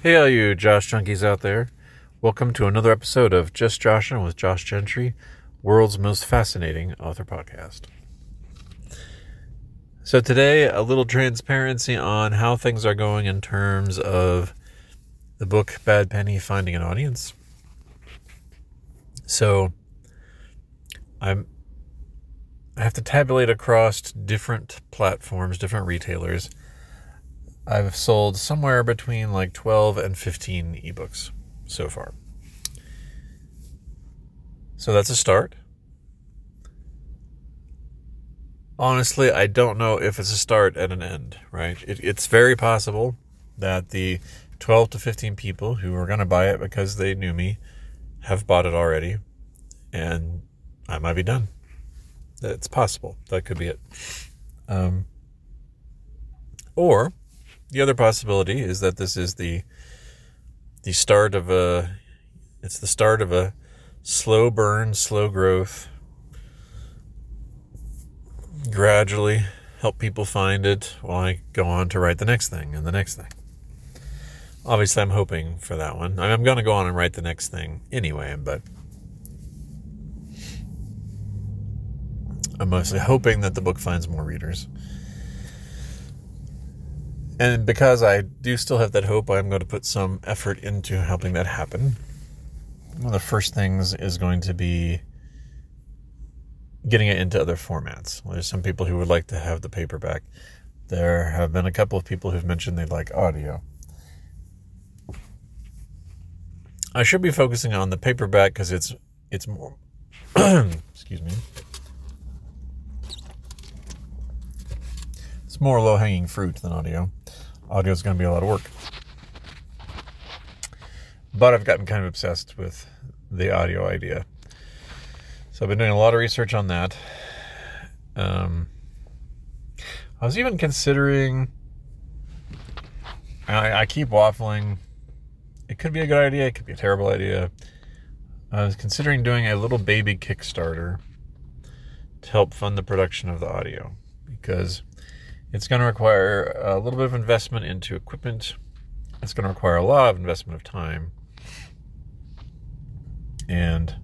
Hey, all you Josh junkies out there. Welcome to another episode of Just Joshin' with Josh Gentry, world's most fascinating author podcast. So, today, a little transparency on how things are going in terms of the book Bad Penny Finding an Audience. So, I'm I have to tabulate across different platforms, different retailers. I've sold somewhere between like 12 and 15 ebooks so far. So that's a start. Honestly, I don't know if it's a start and an end, right? It, it's very possible that the 12 to 15 people who are going to buy it because they knew me have bought it already, and I might be done. It's possible. That could be it. Um, or the other possibility is that this is the the start of a it's the start of a slow burn, slow growth. Gradually help people find it while I go on to write the next thing and the next thing. Obviously, I'm hoping for that one. I'm going to go on and write the next thing anyway, but I'm mostly hoping that the book finds more readers. And because I do still have that hope, I'm going to put some effort into helping that happen. One of the first things is going to be getting it into other formats. There's some people who would like to have the paperback. There have been a couple of people who've mentioned they'd like audio. I should be focusing on the paperback because it's it's more excuse me It's more low hanging fruit than audio. Audio is going to be a lot of work. But I've gotten kind of obsessed with the audio idea. So I've been doing a lot of research on that. Um, I was even considering. I, I keep waffling. It could be a good idea. It could be a terrible idea. I was considering doing a little baby Kickstarter to help fund the production of the audio because it's going to require a little bit of investment into equipment. It's going to require a lot of investment of time. And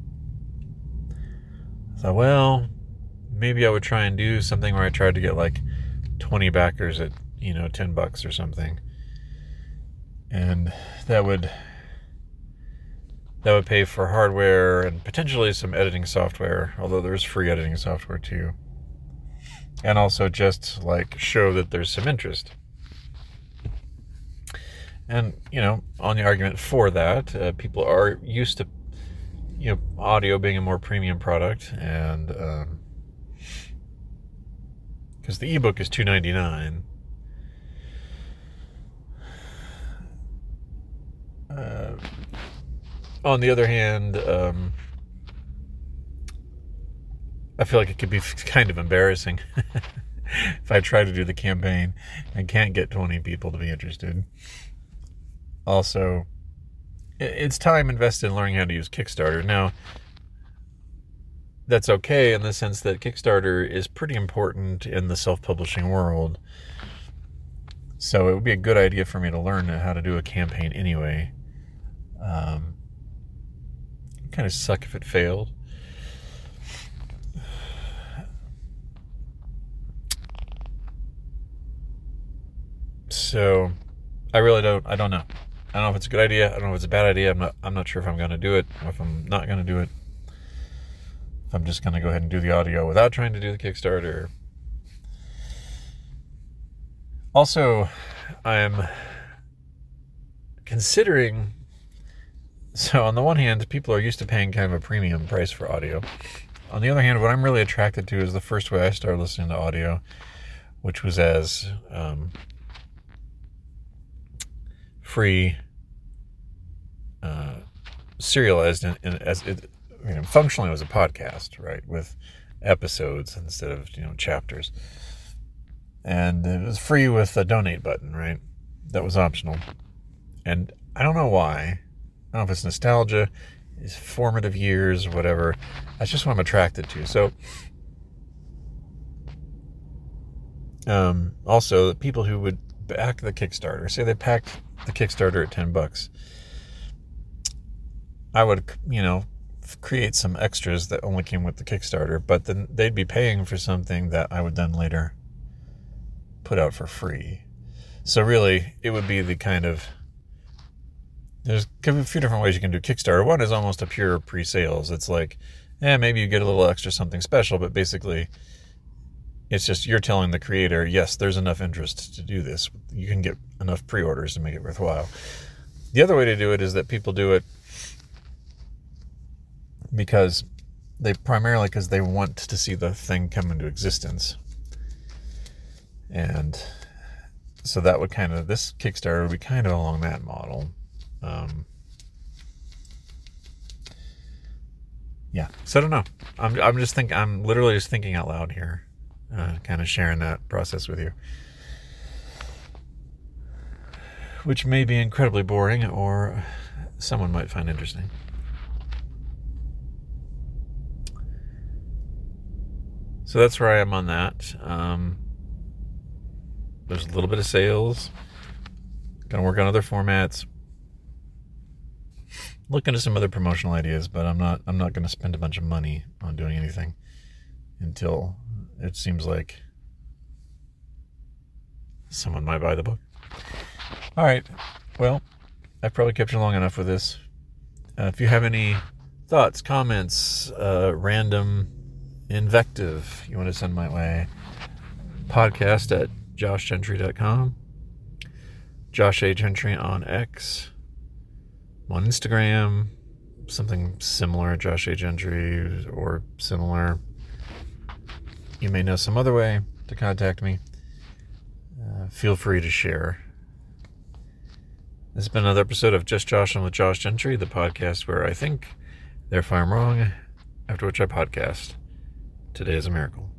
I thought, well, maybe I would try and do something where I tried to get like 20 backers at, you know, 10 bucks or something. And that would that would pay for hardware and potentially some editing software, although there's free editing software too and also just like show that there's some interest. And you know, on the argument for that, uh, people are used to you know audio being a more premium product, and um because um, the ebook is two ninety nine. Uh, on the other hand, um, I feel like it could be kind of embarrassing if I try to do the campaign and can't get 20 people to be interested. Also, it's time invested in learning how to use Kickstarter. Now, that's okay in the sense that Kickstarter is pretty important in the self publishing world. So it would be a good idea for me to learn how to do a campaign anyway. Um, kind of suck if it failed. So I really don't I don't know. I don't know if it's a good idea. I don't know if it's a bad idea. I'm not I'm not sure if I'm going to do it if I'm not going to do it. If I'm just going to go ahead and do the audio without trying to do the Kickstarter. Also, I'm considering so on the one hand, people are used to paying kind of a premium price for audio. On the other hand, what I'm really attracted to is the first way I started listening to audio, which was as um, free, uh, serialized in, in, as it, you know, functionally was a podcast, right, with episodes instead of you know chapters, and it was free with a donate button, right? That was optional, and I don't know why. I don't know if it's nostalgia, it's formative years, whatever. That's just what I'm attracted to. So, um, also, the people who would back the Kickstarter, say they packed the Kickstarter at 10 bucks, I would, you know, create some extras that only came with the Kickstarter, but then they'd be paying for something that I would then later put out for free. So really, it would be the kind of there's a few different ways you can do Kickstarter. One is almost a pure pre-sales. It's like, yeah, maybe you get a little extra something special, but basically, it's just you're telling the creator, yes, there's enough interest to do this. You can get enough pre-orders to make it worthwhile. The other way to do it is that people do it because they primarily because they want to see the thing come into existence. And so that would kind of this Kickstarter would be kind of along that model. Um, yeah, so I don't know. I'm I'm just think I'm literally just thinking out loud here, uh, kind of sharing that process with you, which may be incredibly boring or someone might find interesting. So that's where I am on that. Um, there's a little bit of sales. Gonna work on other formats. Looking at some other promotional ideas, but I'm not. I'm not gonna spend a bunch of money on doing anything until it seems like someone might buy the book. All right. Well, I've probably kept you long enough with this. Uh, if you have any thoughts, comments, uh, random invective you want to send my way, podcast at joshgentry.com, Josh A. Gentry on X, on Instagram, something similar, Josh A. Gentry or similar. You may know some other way to contact me. Uh, feel free to share. This has been another episode of Just Joshin' with Josh Gentry, the podcast where I think, therefore I'm wrong, after which I podcast. Today is a miracle.